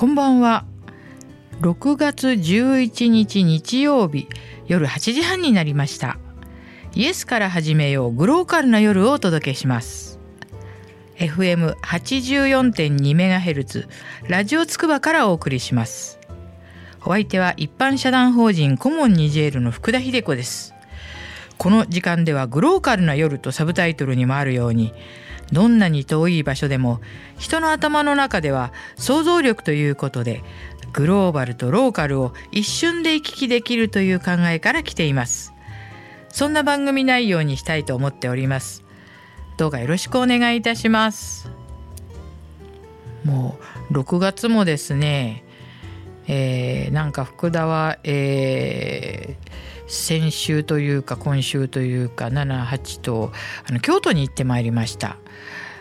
こんばんは。6月11日日曜日夜8時半になりました。イエスから始めようグローカルな夜をお届けします。FM84.2MHz ラジオつくばからお送りします。お相手は一般社団法人コモンニジェールの福田秀子です。この時間ではグローカルな夜とサブタイトルにもあるようにどんなに遠い場所でも人の頭の中では想像力ということでグローバルとローカルを一瞬で行き来できるという考えから来ています。そんな番組内容にしたいと思っております。どうかよろしくお願いいたします。もう6月もですね。えー、なんか福田は、えー、先週というか今週というか78とあの京都に行ってまいりました。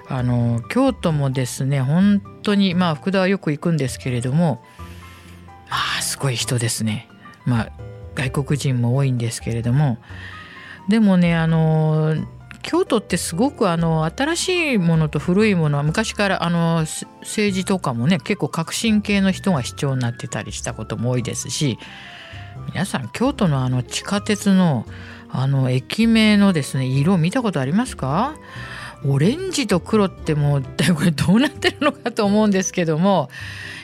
あの京都もですね本当にまあ福田はよく行くんですけれどもまあすごい人ですね。まあ外国人も多いんですけれども。でもねあの京都ってすごくあの新しいものと古いものは昔からあの政治とかもね結構革新系の人が市長になってたりしたことも多いですし皆さん京都のあの地下鉄のあの駅名のですね色見たことありますか？オレンジと黒ってもうこれどうなってるのかと思うんですけども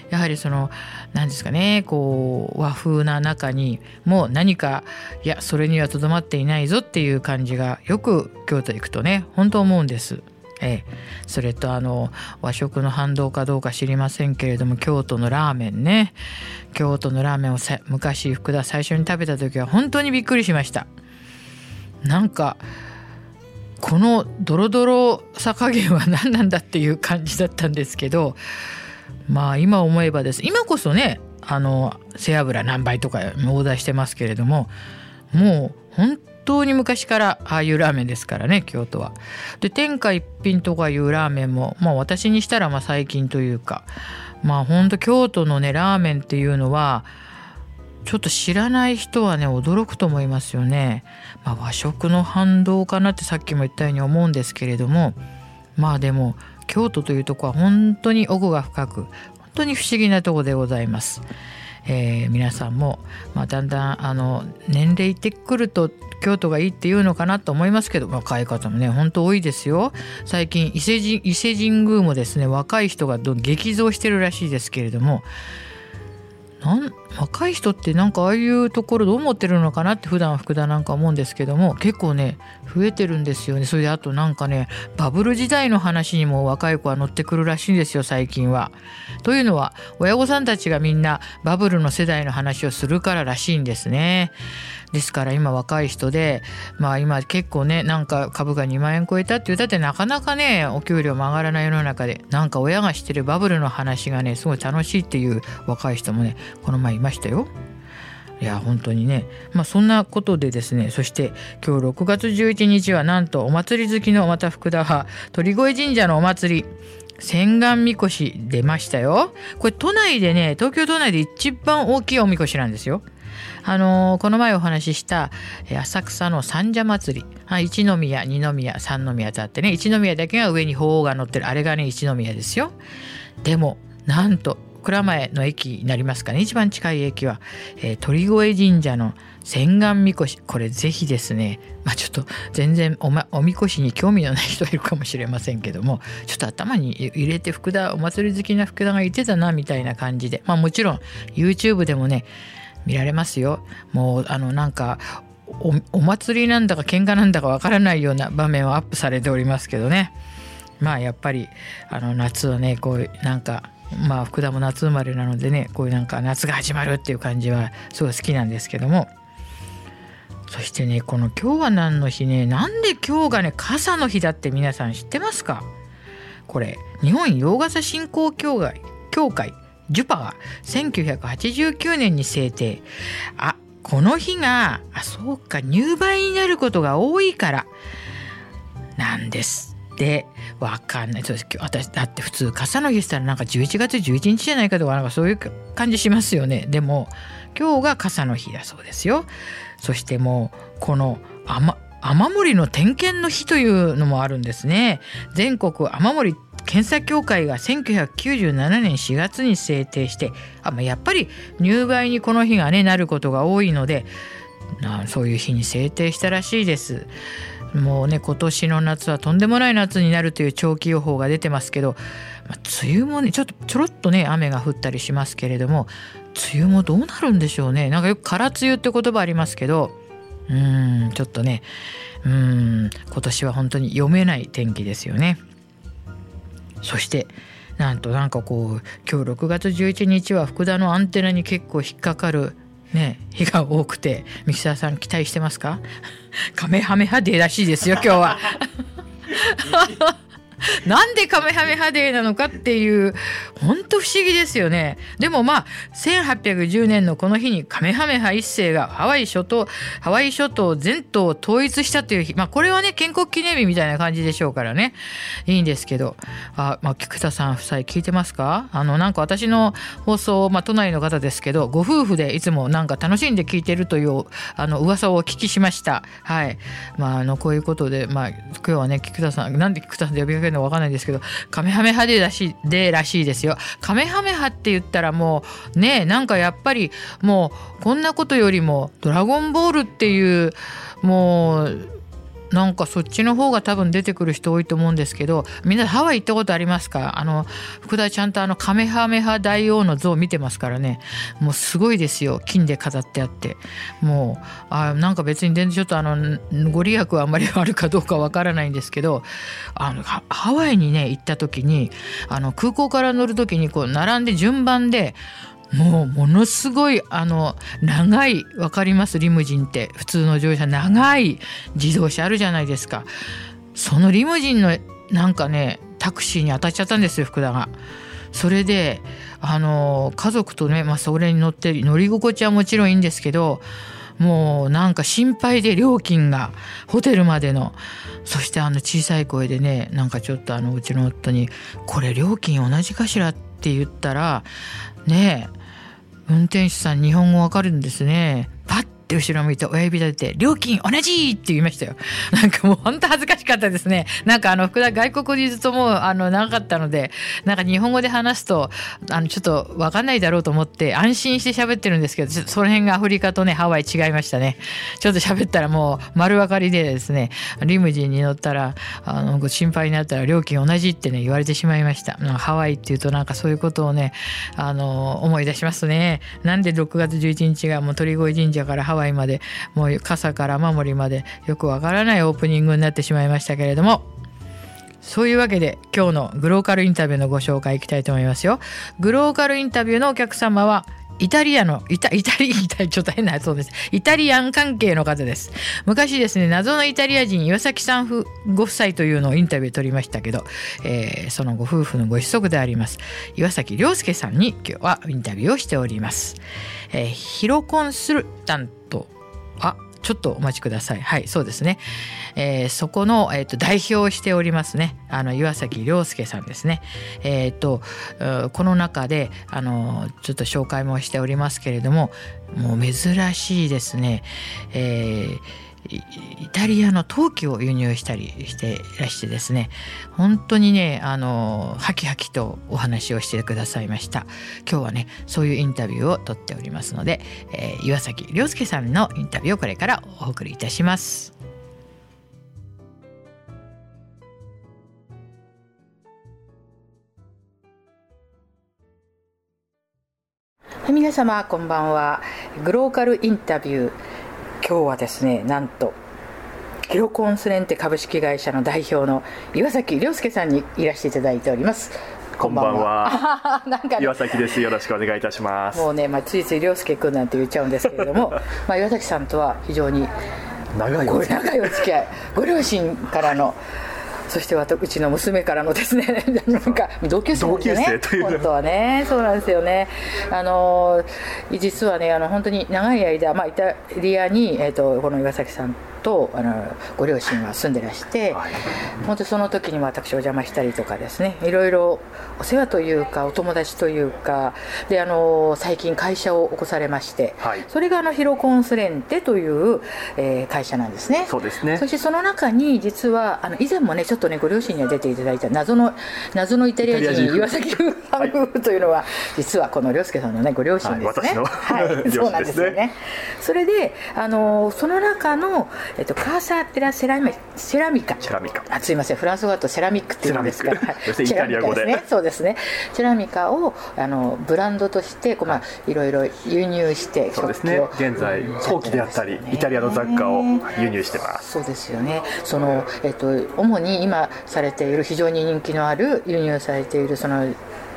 やはりその何ですかねこう和風な中にもう何かいやそれにはとどまっていないぞっていう感じがよく京都行くとね本当思うんです。ええ、それとあの和食の反動かどうか知りませんけれども京都のラーメンね。京都のラーメンを昔福田最初に食べた時は本当にびっくりしました。なんかこのドロドロさ加減は何なんだっていう感じだったんですけどまあ今思えばです。今こそねあの背脂何倍とかオーダーしてますけれどももう本当当に昔からああいうラーメンですからね京都は。で天下一品とかいうラーメンも、まあ、私にしたらまあ最近というかまあ本当京都のねラーメンっていうのはちょっと知らない人はね驚くと思いますよね。まあ、和食の反動かなってさっきも言ったように思うんですけれどもまあでも京都というとこは本当に奥が深く本当に不思議なとこでございます。えー、皆さんも、まあ、だんだんあの年齢いってくると京都がいいっていうのかなと思いますけど若い方もね本当多いですよ。最近伊勢神伊勢神宮もですね若い人が激増してるらしいですけれどもなん若い人ってなんかああいうところどう思ってるのかなって普段福田なんか思うんですけども結構ね増えてるんですよねそれであとなんかねバブル時代の話にも若い子は乗ってくるらしいんですよ最近は。というのは親御さんたちがみんなバブルの世代の話をするかららしいんですね。ですから今若い人でまあ今結構ねなんか株が2万円超えたって言ったってなかなかねお給料も上がらない世の中でなんか親が知ってるバブルの話がねすごい楽しいっていう若い人もねこの前いましたよ。いや本当にね。まあそんなことでですねそして今日6月11日はなんとお祭り好きのまた福田派鳥越神社のお祭り千願みこし出ましたよ。これ都内でね東京都内で一番大きいおみこしなんですよ。あのー、この前お話しした浅草の三社祭り。一宮二宮三宮とあってね一宮だけが上に鳳凰が乗ってる。あれがね一宮ですよ。でもなんと蔵前の駅になりますかね。一番近い駅は、えー、鳥越神社の千願みこしこれぜひですね。まあちょっと全然お,、ま、おみこしに興味のない人いるかもしれませんけどもちょっと頭に入れて福田お祭り好きな福田がいてたなみたいな感じで。まあもちろん YouTube でもね見られますよ。もうあのなんかお祭りなんだか喧嘩なんだかわからないような場面をアップされておりますけどね。まあやっぱりあの夏はねこうなんかまあ福田も夏生まれなのでねこういうなんか夏が始まるっていう感じはすごい好きなんですけども。そしてねこの今日は何の日ねなんで今日がね傘の日だって皆さん知ってますか？これ日本洋傘振興協会協会ジュパが1989年に制定。あこの日があそうか入梅になることが多いからなんです。ってわかんない。そうです。私だって普通傘の日したらなんか11月11日じゃないかとかなんかそういう感じしますよね。でも今日が傘の日だそうですよ。そしてもうこの雨雨漏りの点検の日というのもあるんですね。全国雨漏り検査協会が1997年4月に制定してあ、やっぱり入梅にこの日がねなることが多いのでそういう日に制定したらしいです。もうね今年の夏はとんでもない夏になるという長期予報が出てますけど、まあ、梅雨もねちょっとちょろっとね雨が降ったりしますけれども梅雨もどうなるんでしょうねなんかよく空梅雨って言葉ありますけどうんちょっとねうん今年は本当に読めない天気ですよね。そしてなんとなんかこう今日6月11日は福田のアンテナに結構引っかかるね日が多くてミキサーさん期待してますか？カメハメハデーらしいですよ今日は。なんでカメハメハデーなのかっていう本当不思議ですよね。でもまあ1810年のこの日にカメハメハ一世がハワイ諸島ハワイ諸島全島を統一したという日。まあこれはね建国記念日みたいな感じでしょうからね。いいんですけど。あ、まあ、菊田さん夫妻聞いてますか？あのなんか私の放送、まあ、都内の方ですけどご夫婦でいつもなんか楽しんで聞いてるというあの噂をお聞きしました。はい。まああのこういうことでまあ今日はね菊田さんなんで菊田さんで呼びかけるのか分かんないですけどカメハメハでらしいでらしいですよ。カメハメハって言ったらもうねなんかやっぱりもうこんなことよりも「ドラゴンボール」っていうもうなんかそっちの方が多分出てくる人多いと思うんですけどみんなハワイ行ったことありますか？あの福田ちゃんとあのカメハメハ大王の像見てますからね。もうすごいですよ。金で飾ってあって。もうあなんか別に全然ちょっとあのご利益はあんまりあるかどうかわからないんですけどあのハワイにね行った時にあの空港から乗る時にこう並んで順番でもうものすごいあの長い分かります？リムジンって普通の乗車長い自動車あるじゃないですかそのリムジンのなんかねタクシーに当たっちゃったんですよ福田が。それであの家族とね、まあ、それに乗って乗り心地はもちろんいいんですけどもうなんか心配で料金がホテルまでのそしてあの小さい声でねなんかちょっとあのうちの夫に「これ料金同じかしら?」って言ったらねえ運転手さん日本語わかるんですね。って後ろ向いて親指立てて、料金同じって言いましたよ。なんかもう本当恥ずかしかったですね。なんかあの、福田外国にずっともうあの長かったので、なんか日本語で話すと、あの、ちょっとわかんないだろうと思って安心して喋ってるんですけど、その辺がアフリカとね、ハワイ違いましたね。ちょっと喋ったらもう丸分かりでですね、リムジンに乗ったら、あの、ご心配になったら料金同じってね、言われてしまいました。ハワイっていうとなんかそういうことをね、あの、思い出しますね。なんで6月11日がもう鳥越神社からハワイハワイまでもう傘から守りまでよくわからないオープニングになってしまいましたけれども。そういうわけで今日のグローカルインタビューのご紹介いきたいと思いますよ。グローカルインタビューのお客様はイタリアのイタイタリイタリちょっと変なそうです。イタリアン関係の方です。昔ですね謎のイタリア人岩崎さんご夫妻というのをインタビュー取りましたけど、えー、そのご夫婦のご子息であります。岩崎亮介さんに今日はインタビューをしております、えー、ヒロコンスルタンあちょっとお待ちください。はい、そうですね。えー、そこの、えーと、代表をしておりますね。あの岩崎亮介さんですね。えっ、ー、とこの中であのちょっと紹介もしておりますけれども、もう珍しいですね。えーイタリアの陶器を輸入したりしていらしてですね本当にねあのハキハキとお話をしてくださいました。今日はねそういうインタビューをとっておりますので、えー、岩崎亮介さんのインタビューをこれからお送りいたします。皆様こんばんは。グローカルインタビュー。今日はですねなんとキロコンスレンテ株式会社の代表の岩崎亮介さんにいらしていただいておりますこんばんは。んか、ね、岩崎です。よろしくお願いいたします。もうね、まあ、ついつい亮介君なんて言っちゃうんですけれども、まあ、岩崎さんとは非常に長いお付き合い、ご両親からのそしてうちの娘からのですね なんか同級生ですね。本当はねそうなんですよね。あの実はねあの本当に長い間、まあ、イタリアに、えーと、この岩崎さんとあのご両親は住んでらして、はい、本当その時に私お邪魔したりとかですねいろいろお世話というかお友達というかであの最近会社を起こされまして、はい、それがあのヒロコンスレンテという、えー、会社なんですね。そうですね。そしてその中に実はあの以前もねちょっとねご両親には出ていただいた謎の謎のイタリア人岩崎夫婦というのは、実はこの涼介さんのねご両親ですね。はい、そうなんですよね。それであのその中の、えっと、カーサーテラセラミセラミカ。セラミカ。あすいません。フランス語だとセラミックっていうんですか？イタリア語で。ね、そうですね。セラミカをあのブランドとしてこう、まあ、いろいろ輸入してそうですね。現在陶器であったり、イタリアの雑貨を輸入してます。そうですよね。その、えっと、主に今されている非常に人気のある輸入されているその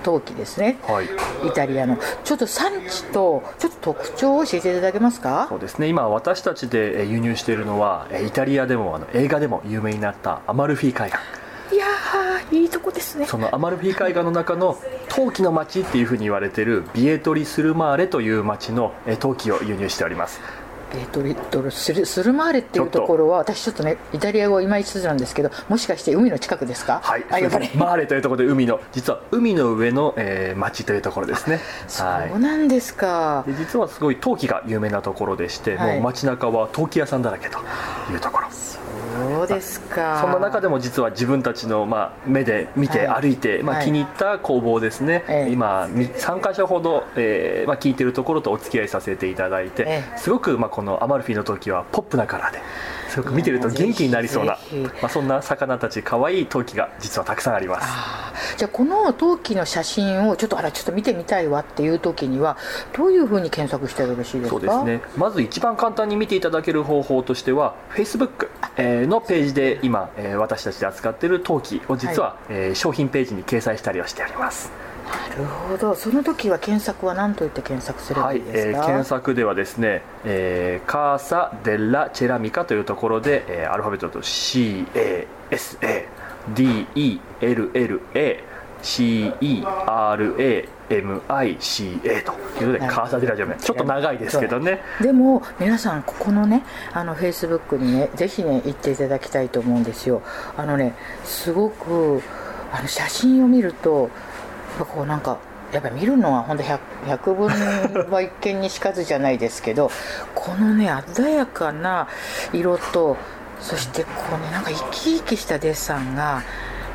陶器ですね、はい、イタリアの。ちょっと産地とちょっと特徴を教えていただけますか？そうですね。今私たちで輸入しているのはイタリアでもあの映画でも有名になったアマルフィ海岸。いやいいとこですね。そのアマルフィ海岸の中の陶器の町っていうふうに言われているビエトリ・スルマーレという町の陶器を輸入しておりますえーと、ととスルスルマーレっていうところは私ちょっとねイタリア語いまいちなんですけどもしかして海の近くですか？はい。あやっぱり。マーレというところで海の実は海の上の、えー、町というところですね。そうなんですか、で実はすごい陶器が有名なところでして、はい、もう街中は陶器屋さんだらけというところそうですか。そんな中でも実は自分たちの、まあ、目で見て歩いて、はい、まあ、気に入った工房ですね、はい、今3か所ほど、えーまあ、聞いてるところとお付き合いさせていただいて、すごく、まあ、このアマルフィの時はポップなカラーですごく見てると元気になりそうな、まあ、そんな魚たち可愛い陶器が実はたくさんあります。じゃあこの陶器の写真をちょっとあらちょっと見てみたいわっていう時にはどういうふうに検索したらよろしいですか？そうですね。まず一番簡単に見ていただける方法としては Facebook のページで今私たちで扱っている陶器を実は商品ページに掲載したりはしておりますなるほど。その時は検索は何と言って検索すればいいですか、はい、えー、検索ではですね、えー、カーサ・デラ・チェラミカというところで、えー、アルファベットと CASADELLA CERA MICA ということでカーサデラジオちょっと長いですけどね。でも皆さんここのねあのフェイスブックにねぜひね行っていただきたいと思うんですよ。あのねすごくあの写真を見るとこうなんかやっぱり見るのは本当 100, 100分は一見にしかずじゃないですけど このね鮮やかな色とそしてこうねなんか生き生きしたデッサンが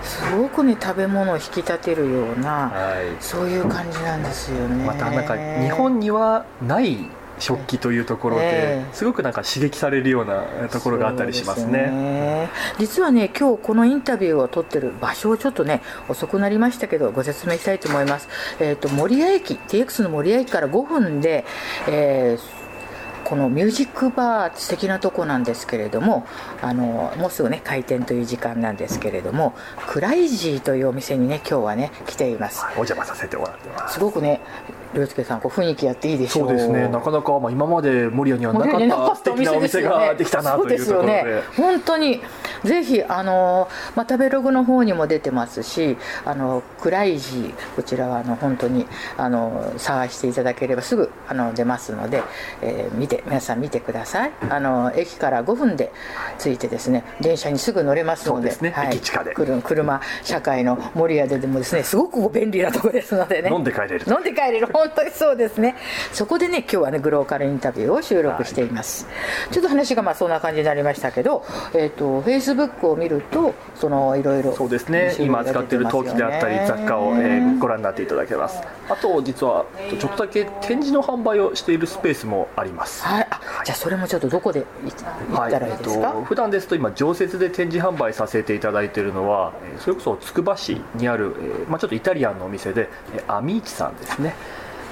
すごくね食べ物を引き立てるような、はい、そういう感じなんですよね。またなんか日本にはない食器というところで、すごくなんか刺激されるようなところがあったりしますね、ね、実はね今日このインタビューを取ってる場所をちょっとね遅くなりましたけどご説明したいと思います、えーと、守谷駅 TX の守谷駅から5分で、えーこのミュージックバー素敵なとこなんですけれどもあのもうすぐね開店という時間なんですけれどもクライジーというお店にね今日はね来ています。お邪魔させてもらってます。すごくね涼介さんこう雰囲気やっていいでしょう。そうですね。なかなか、まあ、今まで守谷にはなかった素敵なお店ができたなというところで、ね、本当にぜひあの、まあ、食べログの方にも出てますしあのクライジーこちらはあの本当にあの探していただければすぐあの出ますので、えー、見て皆さん見てください。あの駅から5分で着いてですね電車にすぐ乗れますので、ね、はい、駅近で。車社会の守谷ででもですねすごく便利なところですのでね。飲んで帰れる飲んで帰れる本当にそうですね。そこでね今日はねグローカルインタビューを収録しています、はい、ちょっと話がまあそんな感じになりましたけどえっ、ー、とフェイスブックを見るとそのいろいろそうですね。今扱っている陶器であったり雑貨を、えー、ご覧になっていただけます。あと実はちょっとだけ展示の販売をしているスペースもあります。はい、じゃあそれもちょっとどこで行ったらいいですか、はい。えー、普段ですと今常設で展示販売させていただいているのはそれこそつくば市にある、えーまあ、ちょっとイタリアンのお店でアミーチさんですね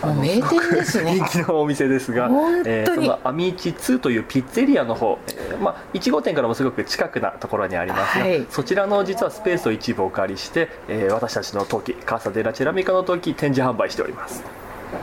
名店ですね。人気のお店ですが、えー、そのアミーチ2というピッツェリアの方、えー、まあ、1号店からもすごく近くなところにありますが、はい、そちらの実はスペースを一部お借りして、えー、私たちの陶器カーサ・デラ・チェラミカの陶器展示販売しております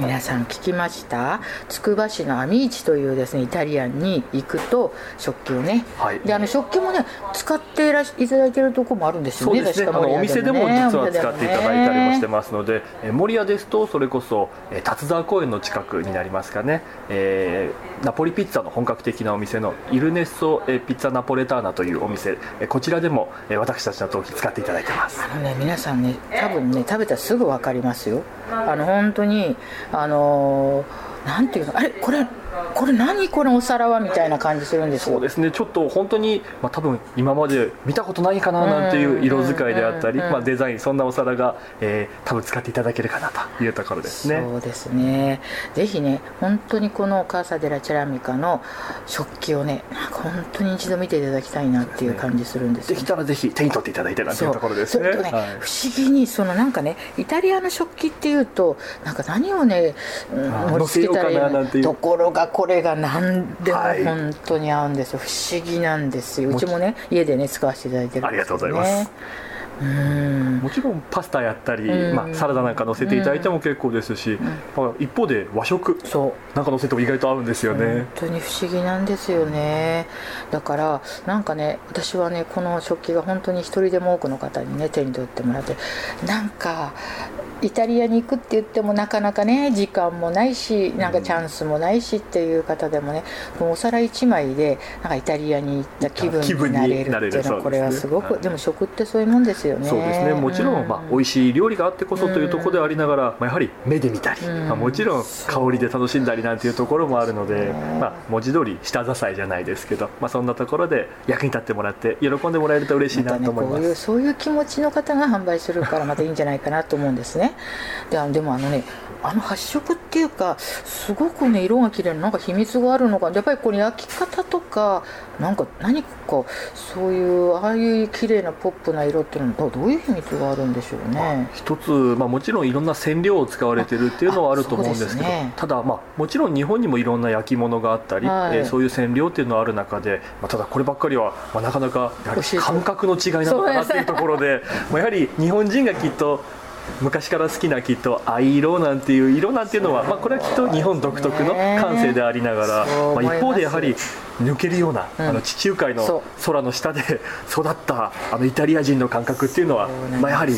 皆さん聞きました？つくば市のアミーチというですねイタリアンに行くと食器をね、はい、であの食器もね使っていらいただいてるとこもあるんですよね。そうですね、ね、あのお店でも実は使っていただいたりもしてますので、ね、守谷ですとそれこそ達沢公園の近くになりますかね、えー、ナポリピッツァの本格的なお店のイルネッソピッツァナポレターナというお店。こちらでも私たちの陶器使っていただいてます。あのね皆さんね多分ね食べたらすぐ分かりますよ。あの本当にあのなんていうのあれこれこれ何このお皿はみたいな感じするんですそうですね。ちょっと本当に、まあ、多分今まで見たことないかななんていう色使いであったり、まあ、デザインそんなお皿が、えー、多分使っていただけるかなというところですね。そうですね。ぜひね本当にこのカーサ・デラ・チェラミカの食器をねなんか本当に一度見ていただきたいなっていう感じするんです、ね、できたらぜひ手に取っていただいてなんていうところですね、ねはい、不思議にそのなんかねイタリアの食器っていうとなんか何をね、うん、盛り付けたらいいところがこれが何でも本当に合うんですよ、はい、不思議なんですよ。うちもね家でね使わせていただいてるんです、ね、ありがとうございます。もちろんパスタやったり、まあ、サラダなんか乗せていただいても結構ですし、まあ、一方で和食なんか乗せても意外と合うんですよね。本当に不思議なんですよね。だからなんかね私はねこの食器が本当に一人でも多くの方にね手に取ってもらってなんかイタリアに行くって言ってもなかなかね時間もないしなんかチャンスもないしっていう方でもねもうお皿1枚でなんかイタリアに行った気分になれるっていうのはこれはすごくでも食ってそういうもんですよね。そうですね。もちろん、まあ、美味しい料理があってこそというところでありながら、まあ、やはり目で見たり、まあ、もちろん香りで楽しんだりなんていうところもあるので、まあ、文字通り下支えじゃないですけど、まあ、そんなところで役に立ってもらって喜んでもらえると嬉しいなと思います、ね、ういうそういう気持ちの方が販売するからまたいいんじゃないかなと思うんですねででもあのねあの発色っていうかすごくね色が綺麗ななんか秘密があるのかやっぱりこの焼き方とかなんか何かそういうああいう綺麗なポップな色っていうのはどういう秘密があるんでしょうね。一つ、まあ、もちろんいろんな染料を使われてるっていうのはあると思うんですけど、ね、ただ、まあ、もちろん日本にもいろんな焼き物があったり、はい、えー、そういう染料っていうのはある中で、まあ、ただこればっかりは、まあ、なかなかやはり感覚の違いなのかなっていうところで、まあ、やはり日本人がきっと昔から好きなきっと藍色なんていう色なんていうのは、まあ、これはきっと日本独特の感性でありながら、まあ、一方でやはり抜けるような、あの地中海の空の下で 育ったあのイタリア人の感覚っていうのは、まあ、やはり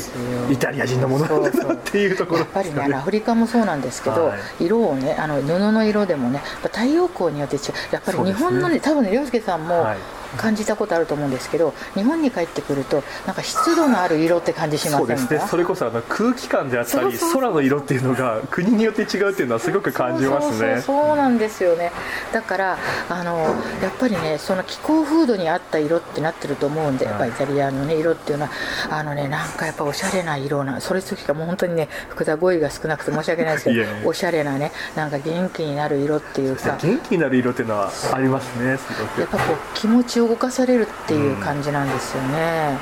イタリア人のものなんだなっていうところ、やっぱりねアフリカもそうなんですけど、はい、色をねあの布の色でもね太陽光によって違う。やっぱり日本のね、ね。多分ね涼介さんも、はい感じたことあると思うんですけど日本に帰ってくるとなんか湿度のある色って感じしますね。それこそあの空気感であったり空の色っていうのが国によって違うっていうのはすごく感じますね。そうなんですよね。だからあのやっぱりねその気候風土に合った色ってなってると思うんで、やっぱイタリアの、ね、色っていうのはあのねなんかやっぱおしゃれな色なそれ時かもう本当にね福田語彙が少なくて申し訳ないですけどおしゃれなねなんか元気になる色っていうか。元気になる色っていうのはありますねすごく。やっぱこう気持ちを動かされるっていう感じなんですよね。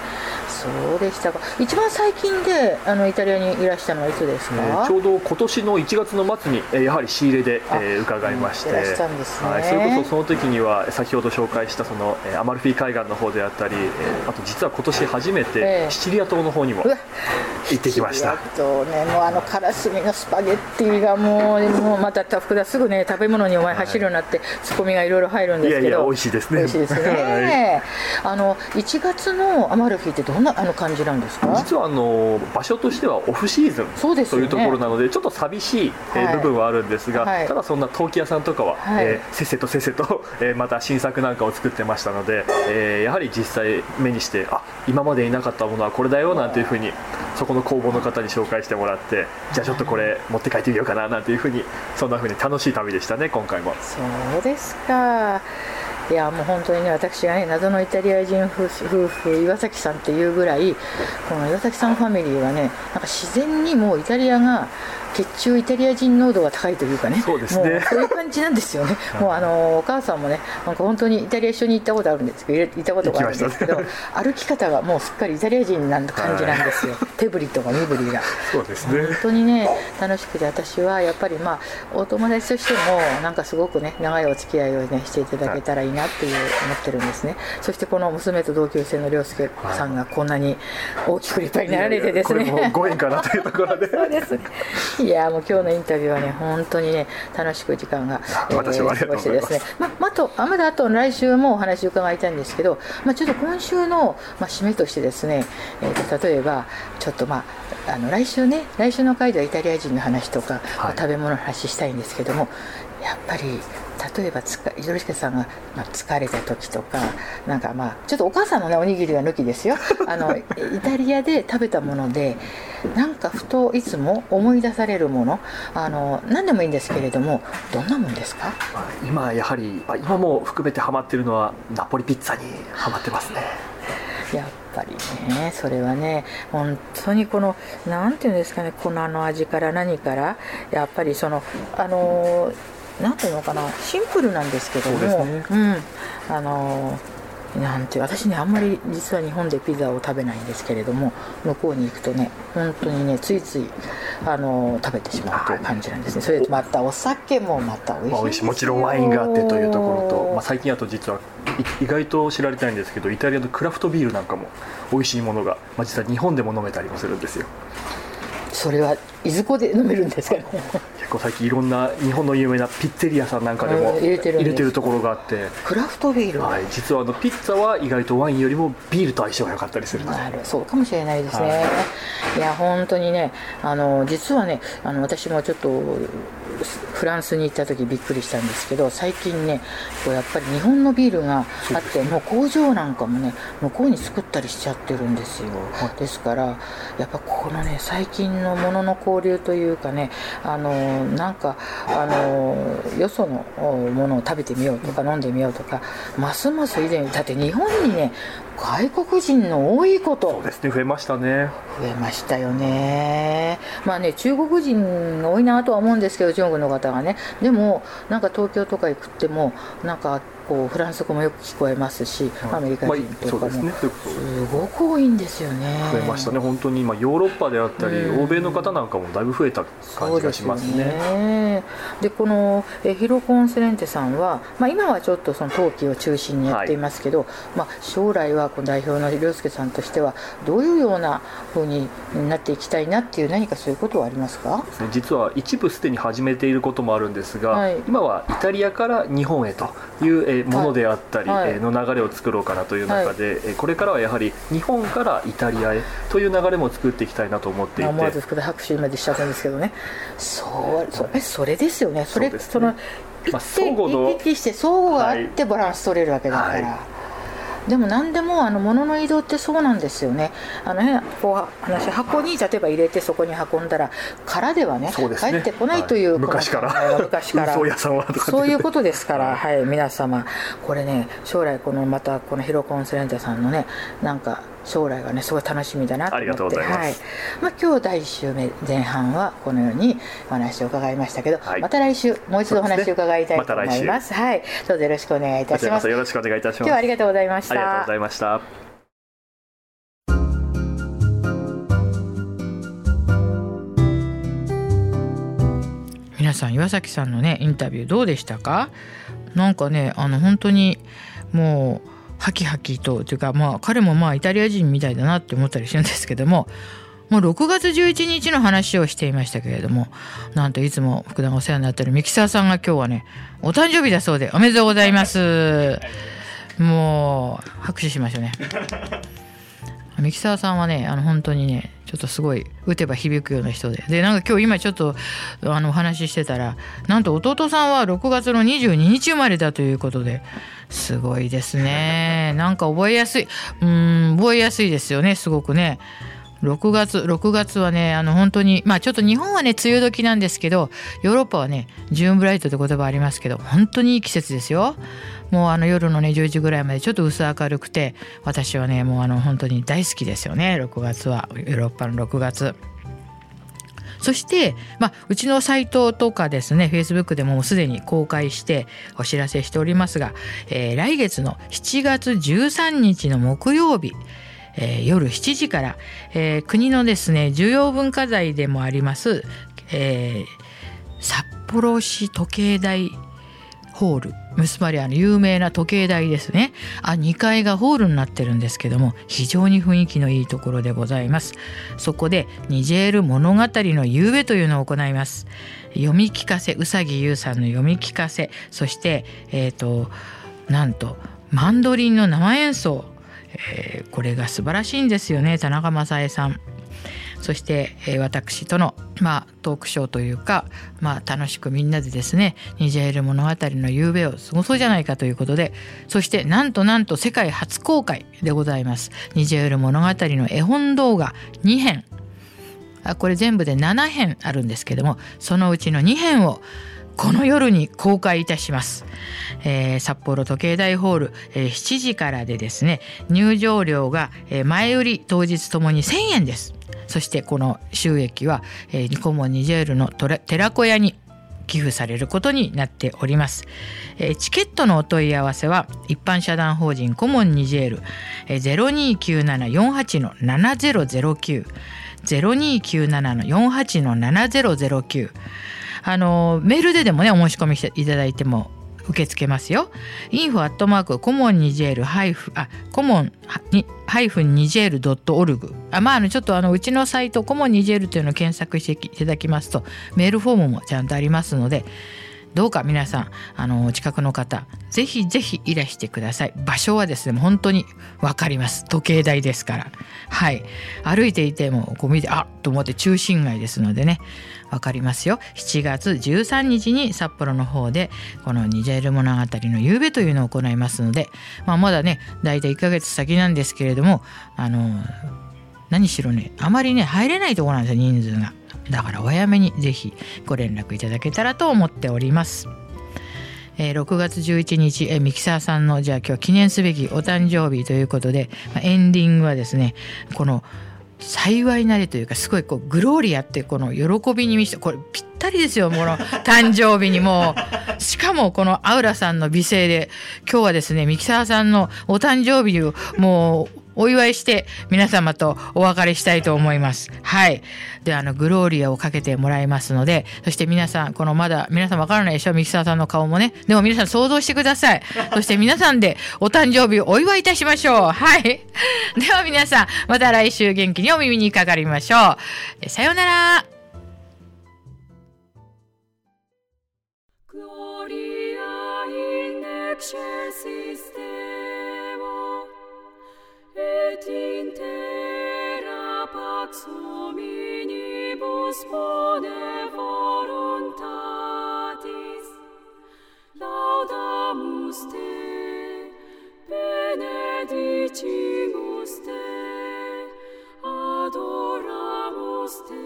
そうでしたか。一番最近であのイタリアにいらしたのはいつですか、えー、ちょうど今年の1月の末に、えー、やはり仕入れで、えー、伺いまして、ね、はい、それこそその時には先ほど紹介したその、えー、アマルフィ海岸の方であったり、えー、あと実は今年初めて、えー、シチリア島の方にも行ってきました。とねもうあのカラスミのスパゲッティがもうもうまた福田すぐね食べ物にお前走るようになって、はい、ツッコミがいろいろ入るんですけど。いやいや美味しいですね。美味しいですね、はい、あの1月のアマルフィってどんなあの感じなんですか？実はあの場所としてはオフシーズンそうです、ね、というところなのでちょっと寂しい、えー、部分はあるんですが、はい、ただそんな陶器屋さんとかは、はい、えー、せっせとせっせと、えー、また新作なんかを作ってましたので、えー、やはり実際目にしてあ今までいなかったものはこれだよなんていうふうにそこの工房の方に紹介してもらってじゃあちょっとこれ持って帰ってみようかななんていうふうにそんなふうに楽しい旅でしたね今回も。そうですかいやもう本当にね私がね謎のイタリア人夫婦岩崎さんっていうぐらいこの岩崎さんファミリーはねなんか自然にもうイタリアが血中イタリア人濃度が高いというかね。そうですね。そういう感じなんですよね。もうあのお母さんもねなんか本当にイタリア一緒に行ったことあるんですけど行ったことがあるんですけど、ね、歩き方がもうすっかりイタリア人な感じなんですよ、はい、手振りとか身振りが。そうですね。本当にね楽しくて私はやっぱりまあお友達としてもなんかすごくね長いお付き合いをねしていただけたらいいななっていう思ってるんですね。そしてこの娘と同級生の涼介さんがこんなに大きく立派になられてですね、いやいやご縁かなというところで。そうですいやもう今日のインタビューはね本当にね楽しく時間が、えー、過ごしてですね。ままあとまだあと来週もお話伺いたいんですけど、まあ、ちょっと今週の、まあ、締めとしてですね、えー、と例えばちょっとまああの来週ね来週の回ではイタリア人の話とか、はい、食べ物の話したいんですけどもやっぱり例えばつか伊助さんが、まあ、疲れた時とかなんかまあちょっとお母さんのねおにぎりは抜きですよ。あのイタリアで食べたものでなんかふといつも思い出されるものあの何でもいいんですけれどもどんなもんですか？今やはり今も含めてハマってるのはナポリピッツァにハマってますね。やっぱりねそれはね本当にこの何て言うんですかね粉の味から何からやっぱりそのあの何ていうのかなシンプルなんですけどもう、ね、うん、あのなんて私ねあんまり実は日本でピザを食べないんですけれども向こうに行くとね本当にねついついあの食べてしまうという感じなんですね。それとまたお酒もまた美味しい,、まあ、もちろんワインがあってというところと、まあ、最近だと実は意外と知られてないんですけどイタリアのクラフトビールなんかも美味しいものが、まあ、実は日本でも飲めたりもするんですよ。それはいずこで飲めるんですかね？結構最近いろんな日本の有名なピッツェリアさんなんかでも入れてるところがあって。クラフトビール、はい、実はあのピッツァは意外とワインよりもビールと相性が良かったりするなるそうかもしれないですね、はい、いや本当にねあの実はねあの私もちょっとフランスに行った時びっくりしたんですけど最近ねこうやっぱり日本のビールがあってもう工場なんかもね向こうに作ったりしちゃってるんですよ、はい、ですからやっぱこのね最近のものの交流というかねあのなんかあのよそのものを食べてみようとか飲んでみようとかますます以前だって日本にね外国人の多いことそうですね増えましたね。増えましたよね。まあね中国人が多いなとは思うんですけど中国の方がね。でもなんか東京とか行くってもなんかこうフランス語もよく聞こえますし、はい、アメリカ人とかもすごく多いんですよね。増えましたね。本当に今ヨーロッパであったり、欧米の方なんかもだいぶ増えた感じがしますね。で、ね、このえヒロコンセレンテさんは、まあ、今はちょっとその陶器を中心にやっていますけど、はい、まあ、将来はこの代表の涼介さんとしてはどういうようなふうになっていきたいなっていう何かそういうことはありますか？実は一部すでに始めていることもあるんですが、はい、今はイタリアから日本へという、えものであったり、はい、の流れを作ろうかなとい。う中で、はい、これからはやはり日本からイタリアへとい。う流れも作っていきたいなと思っていて思わず福田拍手までしちゃったんですけどね。そうそれそれですよね。それそ、ね、そのまあ、相互の行き来して相互があってバランス取れるわけだから、はいでも何でもあの物の移動ってそうなんですよね。あのねこう話箱に例えば入れてそこに運んだら空ではね、ね、帰ってこないという、はい、昔から。昔から。そういうことですから、はい、皆様。これね将来このまたこのヒロコンセレンタさんのねなんか将来がねすごい楽しみだなと思って。ありがとうございます、はい。まあ、今日第1週目前半はこのようにお話を伺いましたけど、はい、また来週もう一度お話を伺いたいと思います、ね。ま、はい。どうぞよろしくお願いいたします。よろしくお願いいたします。今日はありがとうございました。ありがとうございました。皆さん岩崎さんのねインタビューどうでしたか？なんかねあの本当にもうハキハキとというかまあ彼もまあイタリア人みたいだなって思ったりするんですけどももう6月11日の話をしていましたけれどもなんといつも福田がお世話になってるミキサーさんが今日はねお誕生日だそうでおめでとうございます。もう拍手しましょうね。ミキサーさんはねあの本当にねちょっとすごい打てば響くような人で。でなんか今日今ちょっとあのお話ししてたらなんと弟さんは6月の22日生まれだということですごいですね。なんか覚えやすい。うん覚えやすいですよねすごくね。6月6月はねあの本当にまあちょっと日本はね梅雨時なんですけどヨーロッパはねジューンブライトって言葉ありますけど本当にいい季節ですよもうあの夜のね10時ぐらいまでちょっと薄明るくて私はねもうあの本当に大好きですよね6月はヨーロッパの6月。そして、まあ、うちのサイトとかですね、Facebook でもすでに公開してお知らせしておりますが、えー、来月の7月13日の木曜日、えー、夜7時から、えー、国のですね重要文化財でもあります、えー、札幌市時計台ホール。つまりあの有名な時計台ですね。あ2階がホールになってるんですけども非常に雰囲気のいいところでございます。そこでニジェール物語の夕べというのを行います。読み聞かせ宇佐木優さんの読み聞かせそしてえっ、ー、となんとマンドリンの生演奏、えー、これが素晴らしいんですよね田中雅恵さん。そして、えー、私との、まあ、トークショーというか、まあ、楽しくみんなでですねニジェール物語の夕べを過ごそうじゃないかということでそしてなんとなんと世界初公開でございます。ニジェール物語の絵本動画2編。これ全部で7編あるんですけどもそのうちの2編をこの夜に公開いたします、えー、札幌時計台ホール、えー、7時からでですね入場料が、前売り当日ともに1000円です。そしてこの収益は、えー、ニコモンニジェールの寺子屋に寄付されることになっております、えー、チケットのお問い合わせは一般社団法人コモンニジェール、えー、029748の7009 0297の48の7009あのメールででもねお申し込みしていただいても受け付けますよ。インフォアットマークコモンニジェールハイフあコモンハイフンニジェールドットオルグ。あまああのちょっとあのうちのサイトコモンニジェールというのを検索していただきますとメールフォームもちゃんとありますのでどうか皆さんあのお近くの方ぜひぜひいらしてください。場所はですね本当に分かります。時計台ですから。はい。歩いていてもこう見てあっと思って中心街ですのでね。分かりますよ7月13日に札幌の方でこのニジェール物語の夕べというのを行いますので、まあ、まだね大体1ヶ月先なんですけれどもあの何しろねあまりね入れないとこなんですよ人数が。だからお早めにぜひご連絡いただけたらと思っております。えー、6月11日、えー、ミキサーさんのじゃあ今日記念すべきお誕生日ということで、まあ、エンディングはですねこの幸いなりというかすごいこうグローリアってこの喜びに満ちてこれぴったりですよもう。誕生日にもう。しかもこのアウラさんの美声で今日はですねミキサーさんのお誕生日をもうお祝いして皆様とお別れしたいと思います。はい。で、あの、グローリアをかけてもらいますので、そして皆さん、このまだ、皆さんわからないでしょ？ミキサーさんの顔もね。でも皆さん想像してください。そして皆さんでお誕生日をお祝いいたしましょう。はい。では皆さん、また来週元気にお耳にかかりましょう。さようなら。et in terra pax hominibus bone voluntatis. Laudamus te benedicimus te adoramus te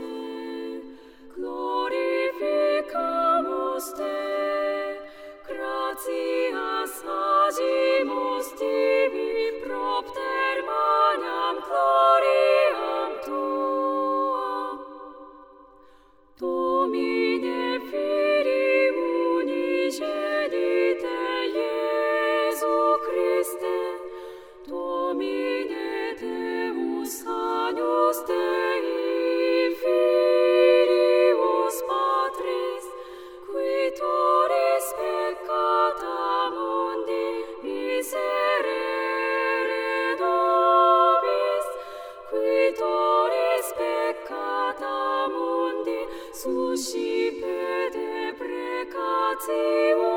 we